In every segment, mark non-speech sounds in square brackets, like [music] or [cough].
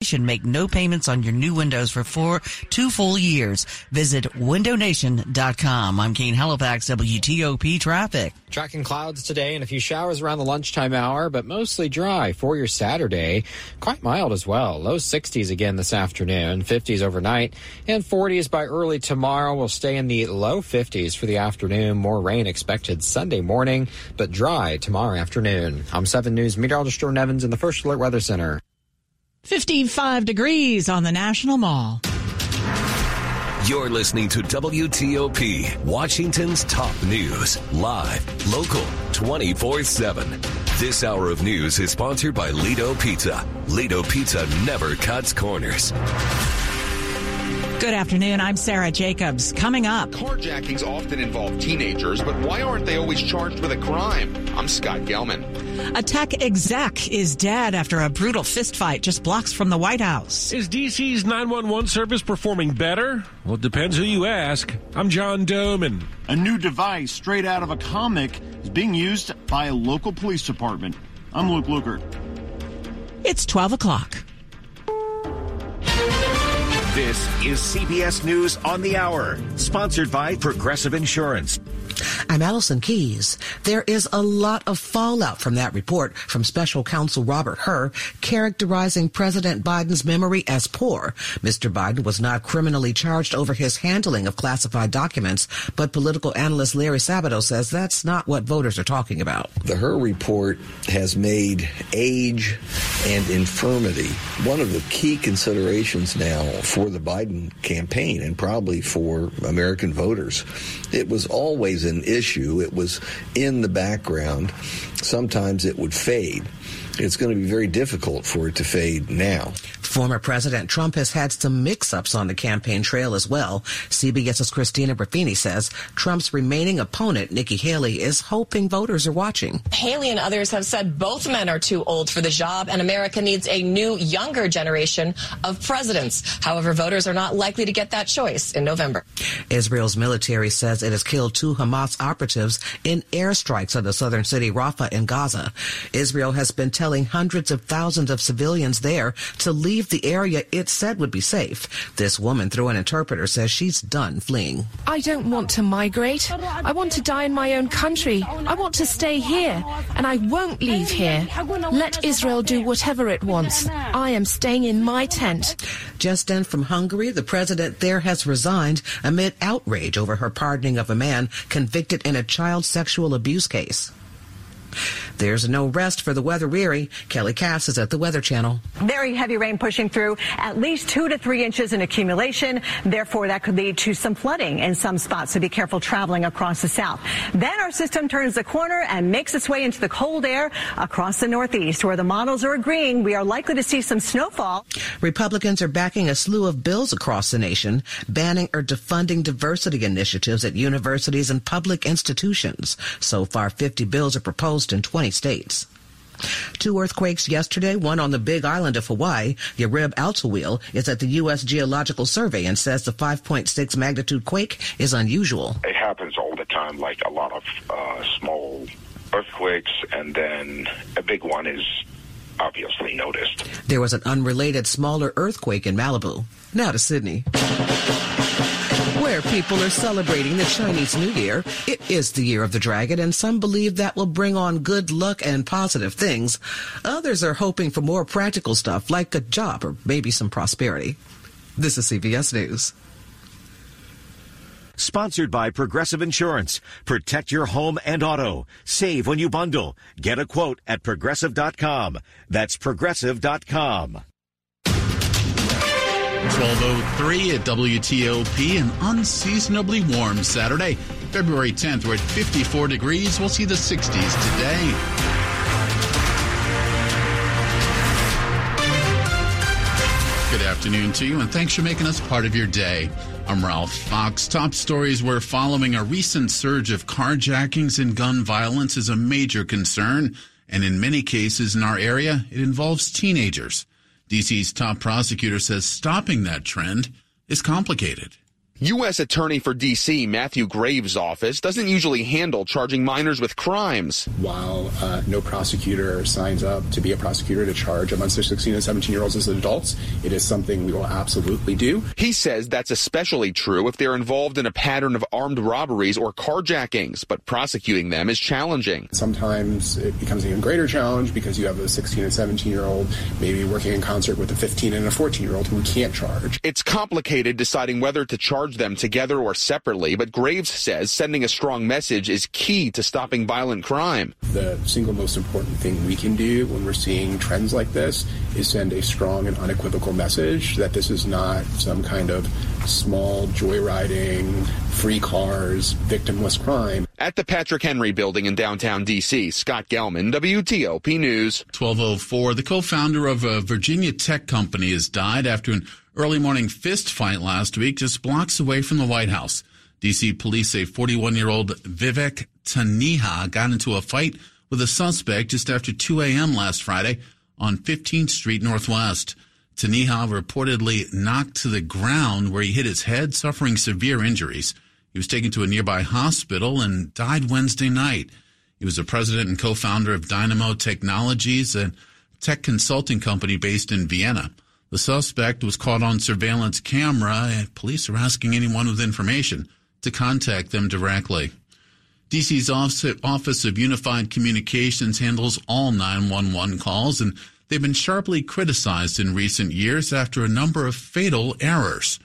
Should make no payments on your new windows for four, two full years. Visit windownation.com. I'm Kane Halifax, WTOP traffic. Tracking clouds today and a few showers around the lunchtime hour, but mostly dry for your Saturday. Quite mild as well. Low 60s again this afternoon, 50s overnight, and 40s by early tomorrow. We'll stay in the low 50s for the afternoon. More rain expected Sunday morning, but dry tomorrow afternoon. I'm 7 News meteorologist Jordan Evans in the First Alert Weather Center. 55 degrees on the National Mall. You're listening to WTOP, Washington's top news, live, local, 24 7. This hour of news is sponsored by Lido Pizza. Lido Pizza never cuts corners. Good afternoon. I'm Sarah Jacobs. Coming up. Carjackings often involve teenagers, but why aren't they always charged with a crime? I'm Scott Gelman. A tech exec is dead after a brutal fistfight just blocks from the White House. Is DC's 911 service performing better? Well, it depends who you ask. I'm John Domen. A new device straight out of a comic is being used by a local police department. I'm Luke Lukert. It's 12 o'clock. This is CBS News on the Hour, sponsored by Progressive Insurance. I'm Allison Keyes. There is a lot of fallout from that report from special counsel Robert Hur characterizing President Biden's memory as poor. Mr. Biden was not criminally charged over his handling of classified documents, but political analyst Larry Sabato says that's not what voters are talking about. The Hur report has made age and infirmity one of the key considerations now for the Biden campaign and probably for American voters. It was always an issue. It was in the background. Sometimes it would fade. It's going to be very difficult for it to fade now. Former President Trump has had some mix-ups on the campaign trail as well. CBS's Christina Ruffini says Trump's remaining opponent, Nikki Haley, is hoping voters are watching. Haley and others have said both men are too old for the job and America needs a new, younger generation of presidents. However, voters are not likely to get that choice in November. Israel's military says it has killed two Hamas operatives in airstrikes on the southern city Rafah in Gaza. Israel has been telling hundreds of thousands of civilians there to leave the area it said would be safe. This woman, through an interpreter, says she's done fleeing. I don't want to migrate. I want to die in my own country. I want to stay here, and I won't leave here. Let Israel do whatever it wants. I am staying in my tent. Just in from Hungary, the president there has resigned amid outrage over her pardoning of a man convicted in a child sexual abuse case. There's no rest for the weather weary. Kelly Cass is at the Weather Channel. Very heavy rain pushing through at least two to three inches in accumulation. Therefore, that could lead to some flooding in some spots. So be careful traveling across the south. Then our system turns the corner and makes its way into the cold air across the northeast where the models are agreeing we are likely to see some snowfall. Republicans are backing a slew of bills across the nation, banning or defunding diversity initiatives at universities and public institutions. So far, 50 bills are proposed in 20 states. Two earthquakes yesterday, one on the big island of Hawaii. Yarib Altawil is at the U.S. Geological Survey and says the 5.6 magnitude quake is unusual. It happens all the time, like a lot of uh, small earthquakes, and then a big one is obviously noticed. There was an unrelated smaller earthquake in Malibu. Now to Sydney where people are celebrating the Chinese New Year. It is the year of the dragon, and some believe that will bring on good luck and positive things. Others are hoping for more practical stuff like a job or maybe some prosperity. This is CBS News. Sponsored by Progressive Insurance. Protect your home and auto. Save when you bundle. Get a quote at progressive.com. That's progressive.com. 1203 at WTOP, an unseasonably warm Saturday, February 10th. We're at 54 degrees. We'll see the 60s today. Good afternoon to you, and thanks for making us part of your day. I'm Ralph Fox. Top stories we're following a recent surge of carjackings and gun violence is a major concern, and in many cases in our area, it involves teenagers. DC's top prosecutor says stopping that trend is complicated. U.S. Attorney for D.C. Matthew Graves' office doesn't usually handle charging minors with crimes. While uh, no prosecutor signs up to be a prosecutor to charge a bunch 16 and 17 year olds as adults, it is something we will absolutely do. He says that's especially true if they're involved in a pattern of armed robberies or carjackings, but prosecuting them is challenging. Sometimes it becomes an even greater challenge because you have a 16 and 17 year old maybe working in concert with a 15 and a 14 year old who we can't charge. It's complicated deciding whether to charge them together or separately, but Graves says sending a strong message is key to stopping violent crime. The single most important thing we can do when we're seeing trends like this is send a strong and unequivocal message that this is not some kind of small joyriding, free cars, victimless crime. At the Patrick Henry building in downtown D.C., Scott Gelman, WTOP News. 1204. The co-founder of a Virginia tech company has died after an early morning fist fight last week just blocks away from the White House. D.C. police say 41-year-old Vivek Taneja got into a fight with a suspect just after 2 a.m. last Friday on 15th Street Northwest. Taneja reportedly knocked to the ground where he hit his head, suffering severe injuries. He was taken to a nearby hospital and died Wednesday night. He was the president and co-founder of Dynamo Technologies, a tech consulting company based in Vienna. The suspect was caught on surveillance camera, and police are asking anyone with information to contact them directly. DC's Office of Unified Communications handles all 911 calls, and they've been sharply criticized in recent years after a number of fatal errors.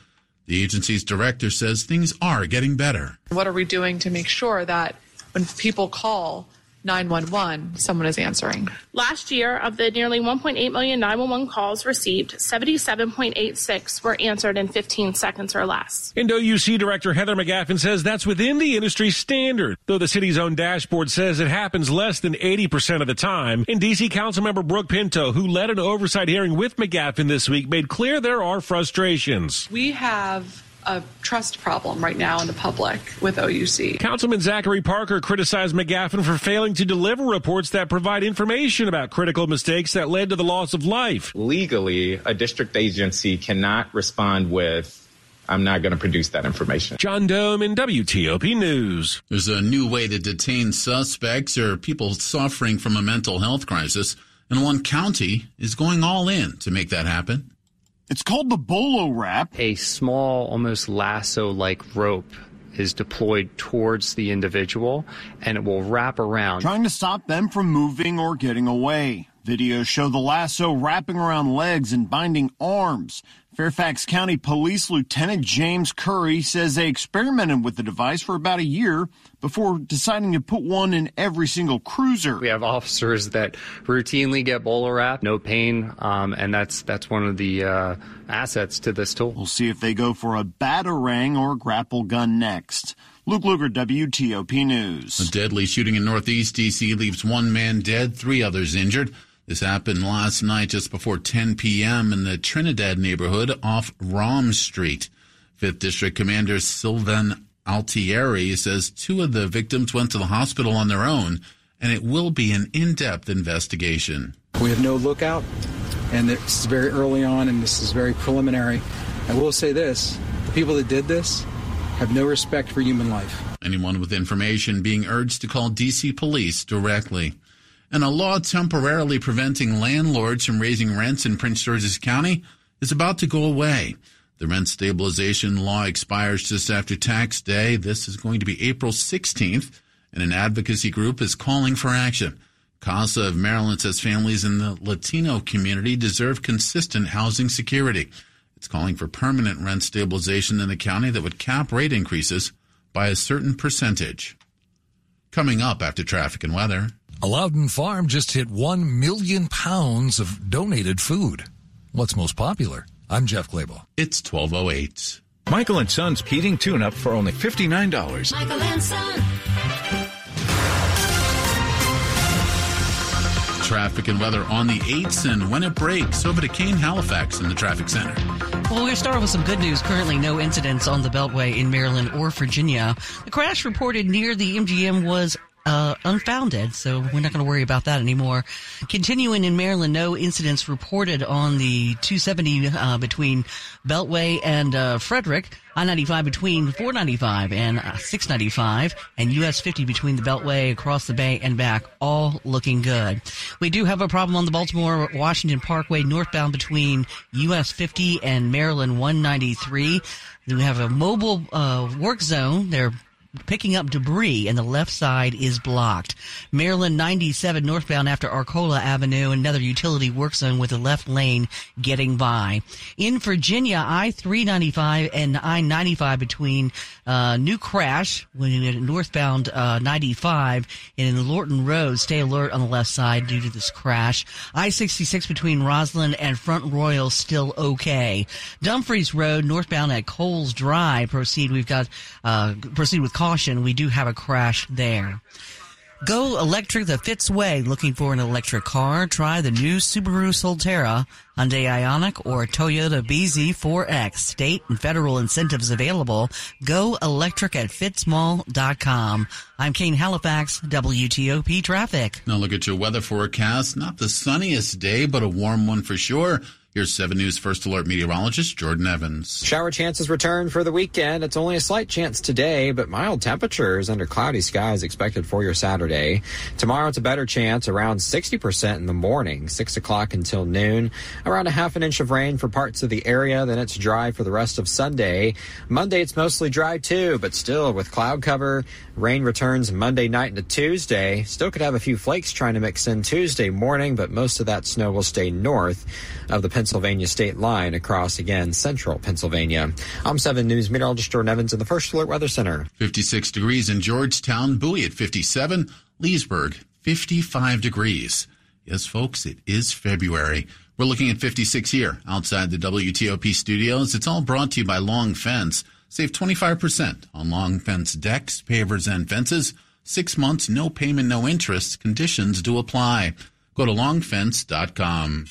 The agency's director says things are getting better. What are we doing to make sure that when people call 911, someone is answering. Last year, of the nearly 1.8 million 911 calls received, 77.86 were answered in 15 seconds or less. And OUC Director Heather McGaffin says that's within the industry standard, though the city's own dashboard says it happens less than 80% of the time. And DC Councilmember Brooke Pinto, who led an oversight hearing with McGaffin this week, made clear there are frustrations. We have a trust problem right now in the public with OUC. Councilman Zachary Parker criticized McGaffin for failing to deliver reports that provide information about critical mistakes that led to the loss of life. Legally, a district agency cannot respond with I'm not going to produce that information. John Domen WTOP News. There's a new way to detain suspects or people suffering from a mental health crisis, and one county is going all in to make that happen. It's called the BolaWrap. A small, almost lasso like rope is deployed towards the individual and it will wrap around. Trying to stop them from moving or getting away. Videos show the lasso wrapping around legs and binding arms. Fairfax County Police Lieutenant James Curry says they experimented with the device for about a year before deciding to put one in every single cruiser. We have officers that routinely get BolaWrap, no pain, um, and that's that's one of the uh, assets to this tool. We'll see if they go for a batarang or grapple gun next. Luke Lukert, WTOP News. A deadly shooting in Northeast D.C. leaves one man dead, three others injured. This happened last night just before 10 p.m. in the Trinidad neighborhood off Rom Street. Fifth District Commander Sylvan Altieri says two of the victims went to the hospital on their own, and it will be an in-depth investigation. We have no lookout, and this is very early on, and this is very preliminary. I will say this the people that did this have no respect for human life. Anyone with information being urged to call DC police directly. And a law temporarily preventing landlords from raising rents in Prince George's County is about to go away. The rent stabilization law expires just after tax day. This is going to be April 16th, and an advocacy group is calling for action. CASA of Maryland says families in the Latino community deserve consistent housing security. It's calling for permanent rent stabilization in the county that would cap rate increases by a certain percentage. Coming up after traffic and weather. Loudoun Farm just hit 1 million pounds of donated food. What's most popular? I'm Jeff Clabaugh. It's 1208. Michael and Son's heating tune-up for only $59. Michael and Son. Traffic and weather on the 8s and when it breaks. Over to Kane Halifax in the traffic center. Well, we're start with some good news. Currently, no incidents on the Beltway in Maryland or Virginia. The crash reported near the MGM was uh, unfounded, so we're not going to worry about that anymore. Continuing in Maryland, no incidents reported on the 270 uh, between Beltway and uh, Frederick, I-95 between 495 and uh, 695, and US 50 between the Beltway across the bay and back, all looking good. We do have a problem on the Baltimore Washington Parkway northbound between US 50 and Maryland 193. We have a mobile uh, work zone. They're picking up debris and the left side is blocked. Maryland 97 northbound after Arcola Avenue, another utility work zone with the left lane getting by. In Virginia, I-395 and I-95 between uh, new crash when northbound uh, 95 and in Lorton Road. Stay alert on the left side due to this crash. I-66 between Rosslyn and Front Royal still okay. Dumfries Road northbound at Coles Drive. Proceed. We've got uh, proceed with caution. We do have a crash there. Go electric the Fitz way. Looking for an electric car? Try the new Subaru Solterra, Hyundai Ioniq, or Toyota BZ4X. State and federal incentives available. Go electric at fitzmall.com. I'm Kane Halifax, WTOP Traffic. Now look at your weather forecast. Not the sunniest day, but a warm one for sure. Here's 7 News First Alert meteorologist Jordan Evans. Shower chances return for the weekend. It's only a slight chance today, but mild temperatures under cloudy skies expected for your Saturday. Tomorrow it's a better chance, around 60% in the morning, 6 o'clock until noon. Around a half an inch of rain for parts of the area, then it's dry for the rest of Sunday. Monday it's mostly dry too, but still with cloud cover. Rain returns Monday night into Tuesday. Still could have a few flakes trying to mix in Tuesday morning, but most of that snow will stay north of the Pennsylvania state line across again central Pennsylvania. I'm 7 News meteorologist Jordan Evans in the First Alert Weather Center. 56 degrees in Georgetown, Bowie at 57, Leesburg 55 degrees. Yes, folks, it is February. We're looking at 56 here outside the WTOP studios. It's all brought to you by Long Fence. Save 25% on Long Fence decks, pavers, and fences. Six months, no payment, no interest. Conditions do apply. Go to longfence.com.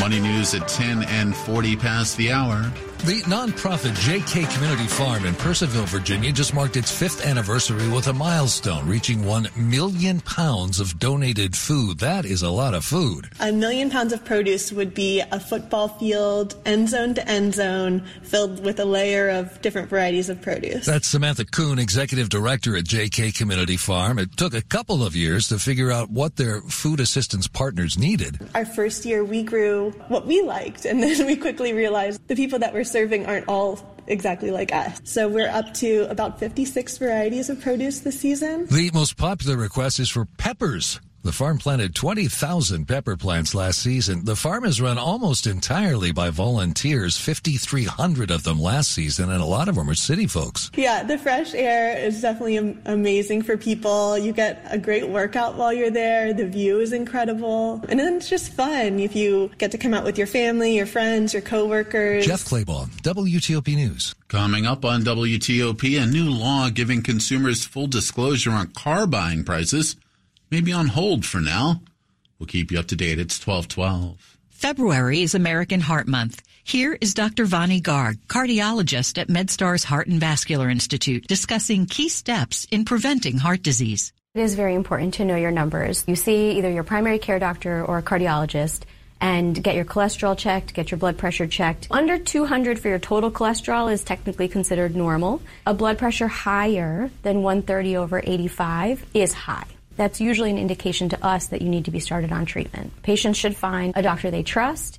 Money news at 10 and 40 past the hour. The nonprofit JK Community Farm in Purcellville, Virginia just marked its fifth anniversary with a milestone, reaching 1 million pounds of donated food. That is a lot of food. A million pounds of produce would be a football field, end zone to end zone, filled with a layer of different varieties of produce. That's Samantha Kuhn, executive director at JK Community Farm. It took a couple of years to figure out what their food assistance partners needed. Our first year, we grew what we liked, and [laughs] then we quickly realized the people that were serving aren't all exactly like us. So we're up to about 56 varieties of produce this season. The most popular request is for peppers. The farm planted 20,000 pepper plants last season. The farm is run almost entirely by volunteers, 5,300 of them last season, and a lot of them are city folks. Yeah, the fresh air is definitely am- amazing for people. You get a great workout while you're there. The view is incredible. And then it's just fun if you get to come out with your family, your friends, your coworkers. Jeff Clabaugh, WTOP News. Coming up on WTOP, a new law giving consumers full disclosure on car buying prices may be on hold for now. We'll keep you up to date. It's 1212. February is American Heart Month. Here is Dr. Vani Garg, cardiologist at MedStar's Heart and Vascular Institute, discussing key steps in preventing heart disease. It is very important to know your numbers. You see either your primary care doctor or a cardiologist and get your cholesterol checked, get your blood pressure checked. Under 200 for your total cholesterol is technically considered normal. A blood pressure higher than 130 over 85 is high. That's usually an indication to us that you need to be started on treatment. Patients should find a doctor they trust.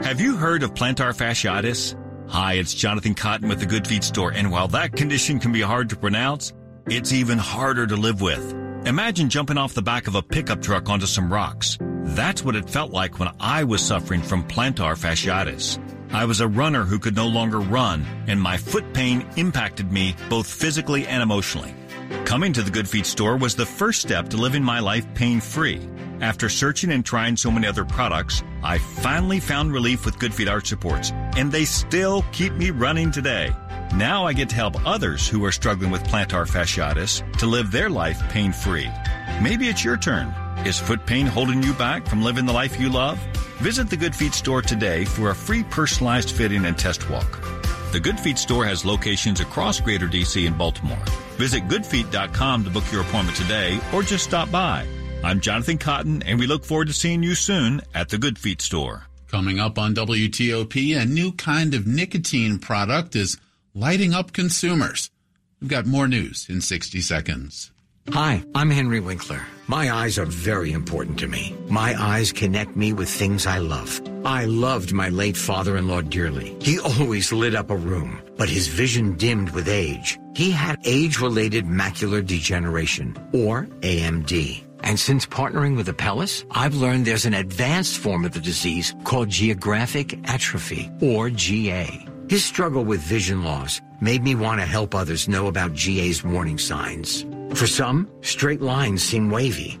Have you heard of plantar fasciitis? Hi, it's Jonathan Cotton with the Good Feet store, and while that condition can be hard to pronounce, it's even harder to live with. Imagine jumping off the back of a pickup truck onto some rocks. That's what it felt like when I was suffering from plantar fasciitis. I was a runner who could no longer run, and my foot pain impacted me both physically and emotionally. Coming to the Good Feet store was the first step to living my life pain free. After searching and trying so many other products, I finally found relief with Good Feet Arch Supports, and they still keep me running today. Now I get to help others who are struggling with plantar fasciitis to live their life pain free. Maybe it's your turn. Is foot pain holding you back from living the life you love? Visit the Good Feet store today for a free personalized fitting and test walk. The Good Feet store has locations across Greater DC and Baltimore. Visit goodfeet.com to book your appointment today or just stop by. I'm Jonathan Cotton, and we look forward to seeing you soon at the Good Feet store. Coming up on WTOP, a new kind of nicotine product is lighting up consumers. We've got more news in 60 seconds. Hi, I'm Henry Winkler. My eyes are very important to me. My eyes connect me with things I love. I loved my late father-in-law dearly. He always lit up a room, but his vision dimmed with age. He had age-related macular degeneration, or AMD. And since partnering with Apellis, I've learned there's an advanced form of the disease called geographic atrophy, or GA. His struggle with vision loss made me want to help others know about GA's warning signs. For some, straight lines seem wavy,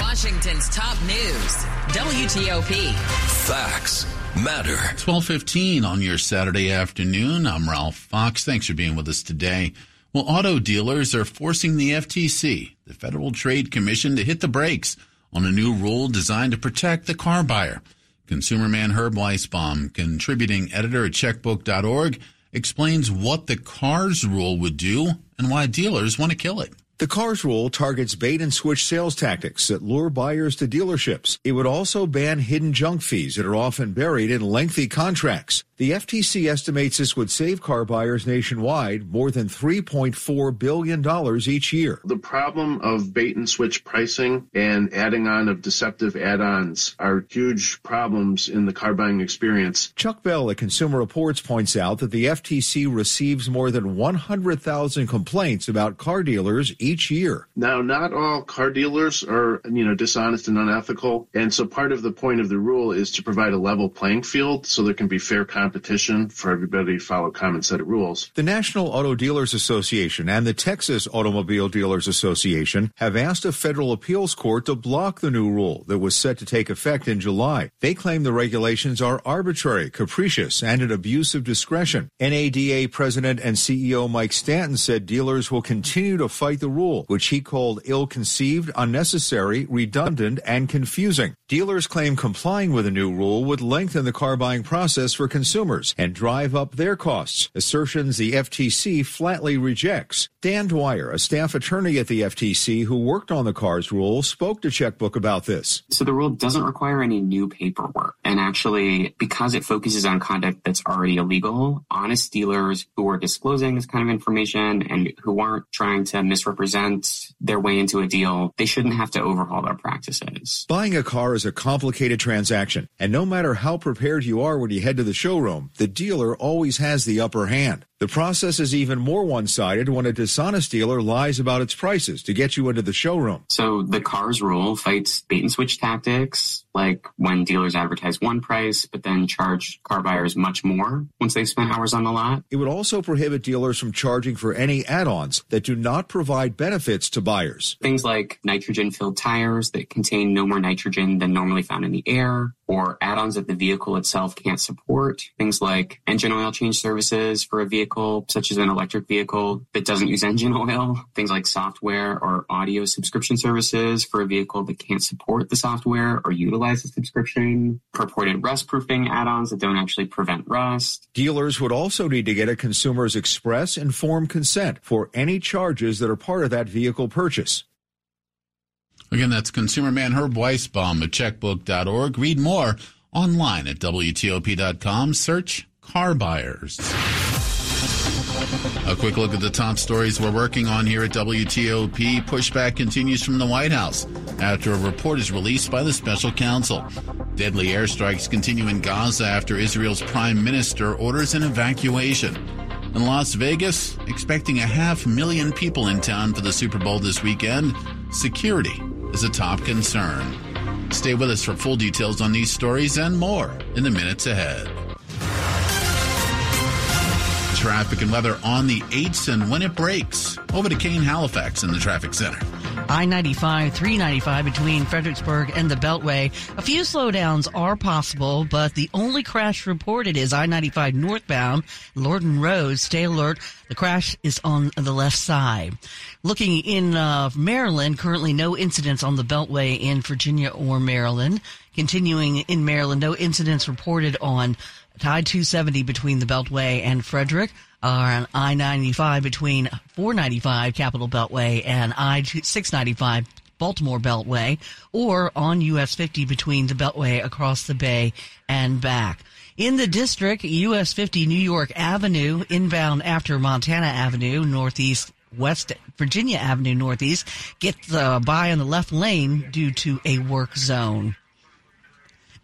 Washington's top news, WTOP. Facts matter. 1215 on your Saturday afternoon. I'm Ralph Fox. Thanks for being with us today. Well, auto dealers are forcing the FTC, the Federal Trade Commission, to hit the brakes on a new rule designed to protect the car buyer. Consumer man Herb Weisbaum, contributing editor at checkbook.org, explains what the CARS rule would do and why dealers want to kill it. The CARS rule targets bait and switch sales tactics that lure buyers to dealerships. It would also ban hidden junk fees that are often buried in lengthy contracts. The FTC estimates this would save car buyers nationwide more than $3.4 billion each year. The problem of bait and switch pricing and adding on of deceptive add ons are huge problems in the car buying experience. Chuck Bell at Consumer Reports points out that the FTC receives more than 100,000 complaints about car dealers each year. Now, not all car dealers are, you know, dishonest and unethical. And so part of the point of the rule is to provide a level playing field so there can be fair competition for everybody to follow common set of rules. The National Auto Dealers Association and the Texas Automobile Dealers Association have asked a federal appeals court to block the new rule that was set to take effect in July. They claim the regulations are arbitrary, capricious, and an abuse of discretion. NADA President and CEO Mike Stanton said dealers will continue to fight the rule, which he called ill-conceived, unnecessary, redundant, and confusing. Dealers claim complying with the new rule would lengthen the car buying process for consumers and drive up their costs, assertions the FTC flatly rejects. Dan Dwyer, a staff attorney at the FTC who worked on the CARS rule, spoke to Checkbook about this. So the rule doesn't require any new paperwork. And actually, because it focuses on conduct that's already illegal, honest dealers who are disclosing this kind of information and who aren't trying to misrepresent their way into a deal, they shouldn't have to overhaul their practices. Buying a car is a complicated transaction, and no matter how prepared you are when you head to the showroom, the dealer always has the upper hand. The process is even more one-sided when a dishonest dealer lies about its prices to get you into the showroom. So the CARS rule fights bait and switch tactics, like when dealers advertise one price but then charge car buyers much more once they spend hours on the lot. It would also prohibit dealers from charging for any add-ons that do not provide benefits to buyers. Things like nitrogen-filled tires that contain no more nitrogen than normally found in the air, or add-ons that the vehicle itself can't support. Things like engine oil change services for a vehicle vehicle, such as an electric vehicle that doesn't use engine oil, things like software or audio subscription services for a vehicle that can't support the software or utilize the subscription, purported rust proofing add ons that don't actually prevent rust. Dealers would also need to get a consumer's express informed consent for any charges that are part of that vehicle purchase. Again, that's consumer man Herb Weisbaum at checkbook.org. Read more online at WTOP.com. Search car buyers. A quick look at the top stories we're working on here at WTOP. Pushback continues from the White House after a report is released by the special counsel. Deadly airstrikes continue in Gaza after Israel's prime minister orders an evacuation. In Las Vegas, expecting a half million people in town for the Super Bowl this weekend, security is a top concern. Stay with us for full details on these stories and more in the minutes ahead. Traffic and weather on the 8s and when it breaks. Over to Kane Halifax in the traffic center. I 95, 395 between Fredericksburg and the Beltway. A few slowdowns are possible, but the only crash reported is I 95 northbound, Lorton Road. Stay alert. The crash is on the left side. Looking in uh, Maryland, currently no incidents on the Beltway in Virginia or Maryland. Continuing in Maryland, no incidents reported on I 270 between the Beltway and Frederick uh, are on I 95 between 495 Capital Beltway and I 695 Baltimore Beltway, or on US 50 between the Beltway across the bay and back. In the district, US 50 New York Avenue, inbound after Montana Avenue, northeast West Virginia Avenue Northeast, get the by on the left lane due to a work zone.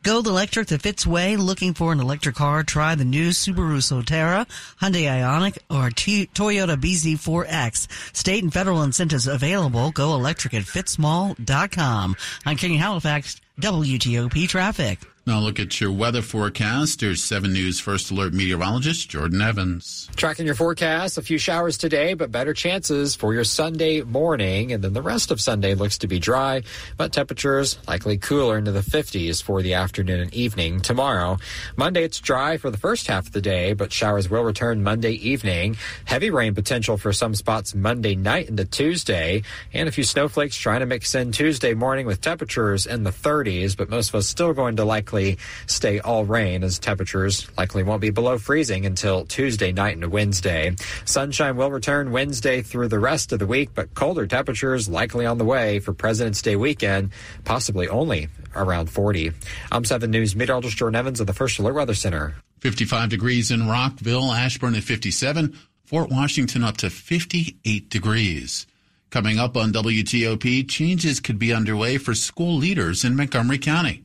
Go electric the Fitz way. Looking for an electric car? Try the new Subaru Solterra, Hyundai Ioniq, or T- Toyota BZ4X. State and federal incentives available. Go electric at fitzmall.com. I'm Kenny Halifax, WTOP Traffic. Now look at your weather forecast. Here's 7 News First Alert meteorologist Jordan Evans. Tracking your forecast, a few showers today, but better chances for your Sunday morning. And then the rest of Sunday looks to be dry, but temperatures likely cooler into the 50s for the afternoon and evening tomorrow. Monday, it's dry for the first half of the day, but showers will return Monday evening. Heavy rain potential for some spots Monday night into Tuesday, and a few snowflakes trying to mix in Tuesday morning with temperatures in the 30s, but most of us still going to likely stay all rain as temperatures likely won't be below freezing until Tuesday night into Wednesday. Sunshine will return Wednesday through the rest of the week, but colder temperatures likely on the way for President's Day weekend, possibly only around 40. I'm 7 News meteorologist Jordan Evans of the First Alert Weather Center. 55 degrees in Rockville, Ashburn at 57, Fort Washington up to 58 degrees. Coming up on WTOP, changes could be underway for school leaders in Montgomery County.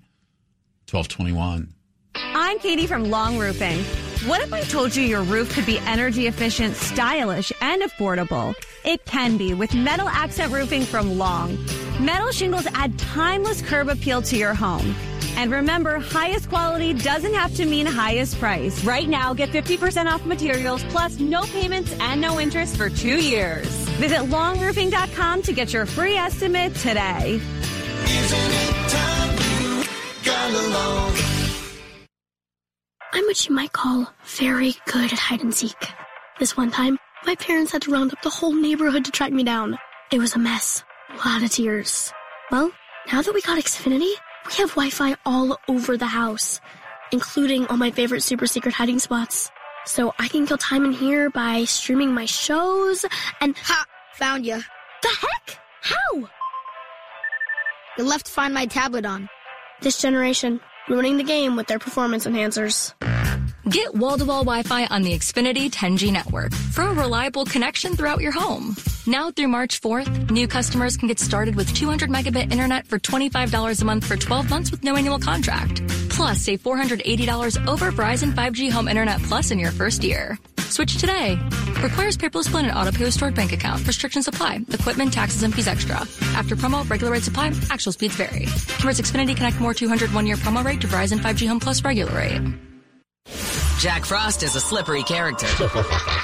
1221. I'm Katie from Long Roofing. What if I told you your roof could be energy efficient, stylish, and affordable? It can be with metal accent roofing from Long. Metal shingles add timeless curb appeal to your home. And remember, highest quality doesn't have to mean highest price. Right now, get 50% off materials plus no payments and no interest for two years. Visit longroofing.com to get your free estimate today. I'm what you might call very good at hide and seek. This one time, my parents had to round up the whole neighborhood to track me down. It was a mess. A lot of tears. Well, now that we got Xfinity, we have Wi-Fi all over the house, including all my favorite super secret hiding spots. So I can kill time in here by streaming my shows and ha, found you. The heck? How? You left Find My tablet on. This generation, ruining the game with their performance enhancers. Get wall-to-wall Wi-Fi on the Xfinity 10G network for a reliable connection throughout your home. Now through March 4th, new customers can get started with 200 megabit internet for $25 a month for 12 months with no annual contract. Plus, save $480 over Verizon 5G Home Internet Plus in your first year. Switch today. Requires paperless plan and auto pay with stored bank account. Restrictions apply. Equipment, taxes, and fees extra. After promo, regular rate supply. Actual speeds vary. Converts Xfinity Connect More 200 one year promo rate to Verizon 5G Home Plus regular rate. Jack Frost is a slippery character. [laughs]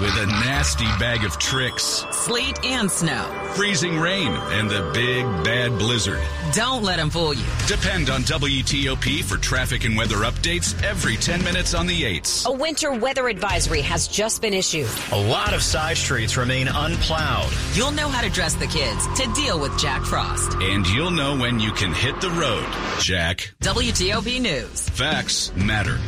with a nasty bag of tricks. Sleet and snow. Freezing rain and the big bad blizzard. Don't let them fool you. Depend on WTOP for traffic and weather updates every 10 minutes on the 8s. A winter weather advisory has just been issued. A lot of side streets remain unplowed. You'll know how to dress the kids to deal with Jack Frost. And you'll know when you can hit the road, Jack. WTOP News. Facts matter.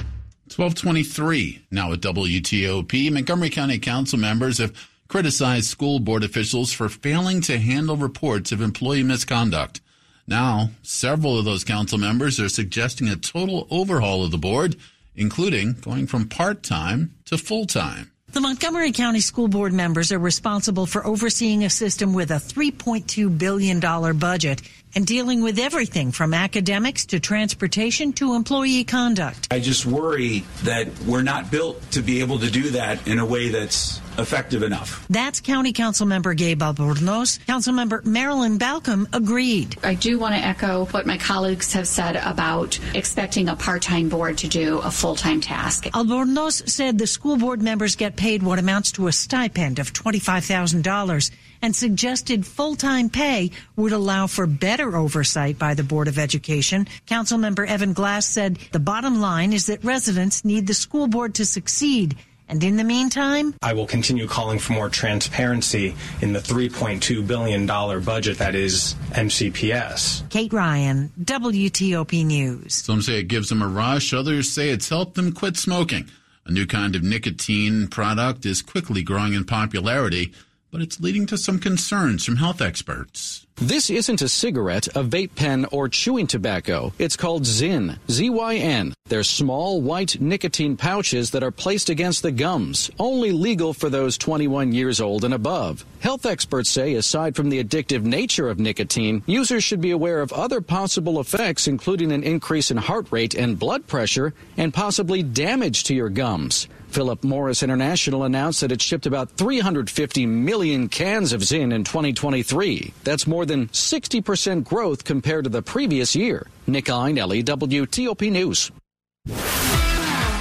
1223 now at WTOP. Montgomery County Council members have criticized school board officials for failing to handle reports of employee misconduct. Now, several of those council members are suggesting a total overhaul of the board, including going from part time to full time. The Montgomery County School Board members are responsible for overseeing a system with a $3.2 billion budget and dealing with everything from academics to transportation to employee conduct. I just worry that we're not built to be able to do that in a way that's effective enough. That's County Council Member Gabe Albornoz. Councilmember Marilyn Balcombe agreed. I do want to echo what my colleagues have said about expecting a part-time board to do a full-time task. Albornoz said the school board members get paid what amounts to a stipend of $25,000 and suggested full-time pay would allow for better oversight by the Board of Education. Councilmember Evan Glass said the bottom line is that residents need the school board to succeed. And in the meantime, I will continue calling for more transparency in the $3.2 billion budget that is MCPS. Kate Ryan, WTOP News. Some say it gives them a rush, others say it's helped them quit smoking. A new kind of nicotine product is quickly growing in popularity but it's leading to some concerns from health experts. This isn't a cigarette, a vape pen, or chewing tobacco. It's called Zyn, Z-Y-N. They're small, white nicotine pouches that are placed against the gums, only legal for those 21 years old and above. Health experts say aside from the addictive nature of nicotine, users should be aware of other possible effects, including an increase in heart rate and blood pressure, and possibly damage to your gums. Philip Morris International announced that it shipped about 350 million cans of Zyn in 2023. That's more than 60% growth compared to the previous year. Nick Iannelli, WTOP News.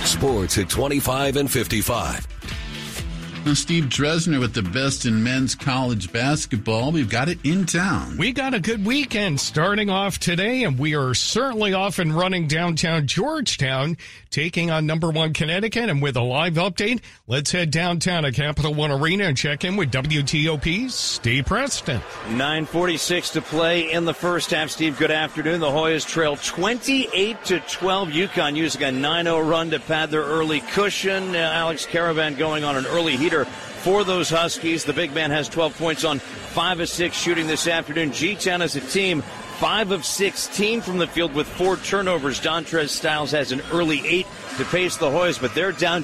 Sports at 25 and 55. Now, Steve Dresner with the best in men's college basketball. We've got it in town. We got a good weekend starting off today, and we are certainly off and running downtown Georgetown, taking on number one Connecticut. And with a live update, let's head downtown to Capital One Arena and check in with WTOP's Steve Preston. 9.46 to play in the first half. Steve, good afternoon. The Hoyas trail 28 to 12. UConn using a 9 0 run to pad their early cushion. Uh, Alex Karaban going on an early heater for those Huskies. The big man has 12 points on 5 of 6 shooting this afternoon. G Town as a team, 5 of 16 from the field with four turnovers. Dontrez Styles has an early 8 to pace the Hoyas, but they're down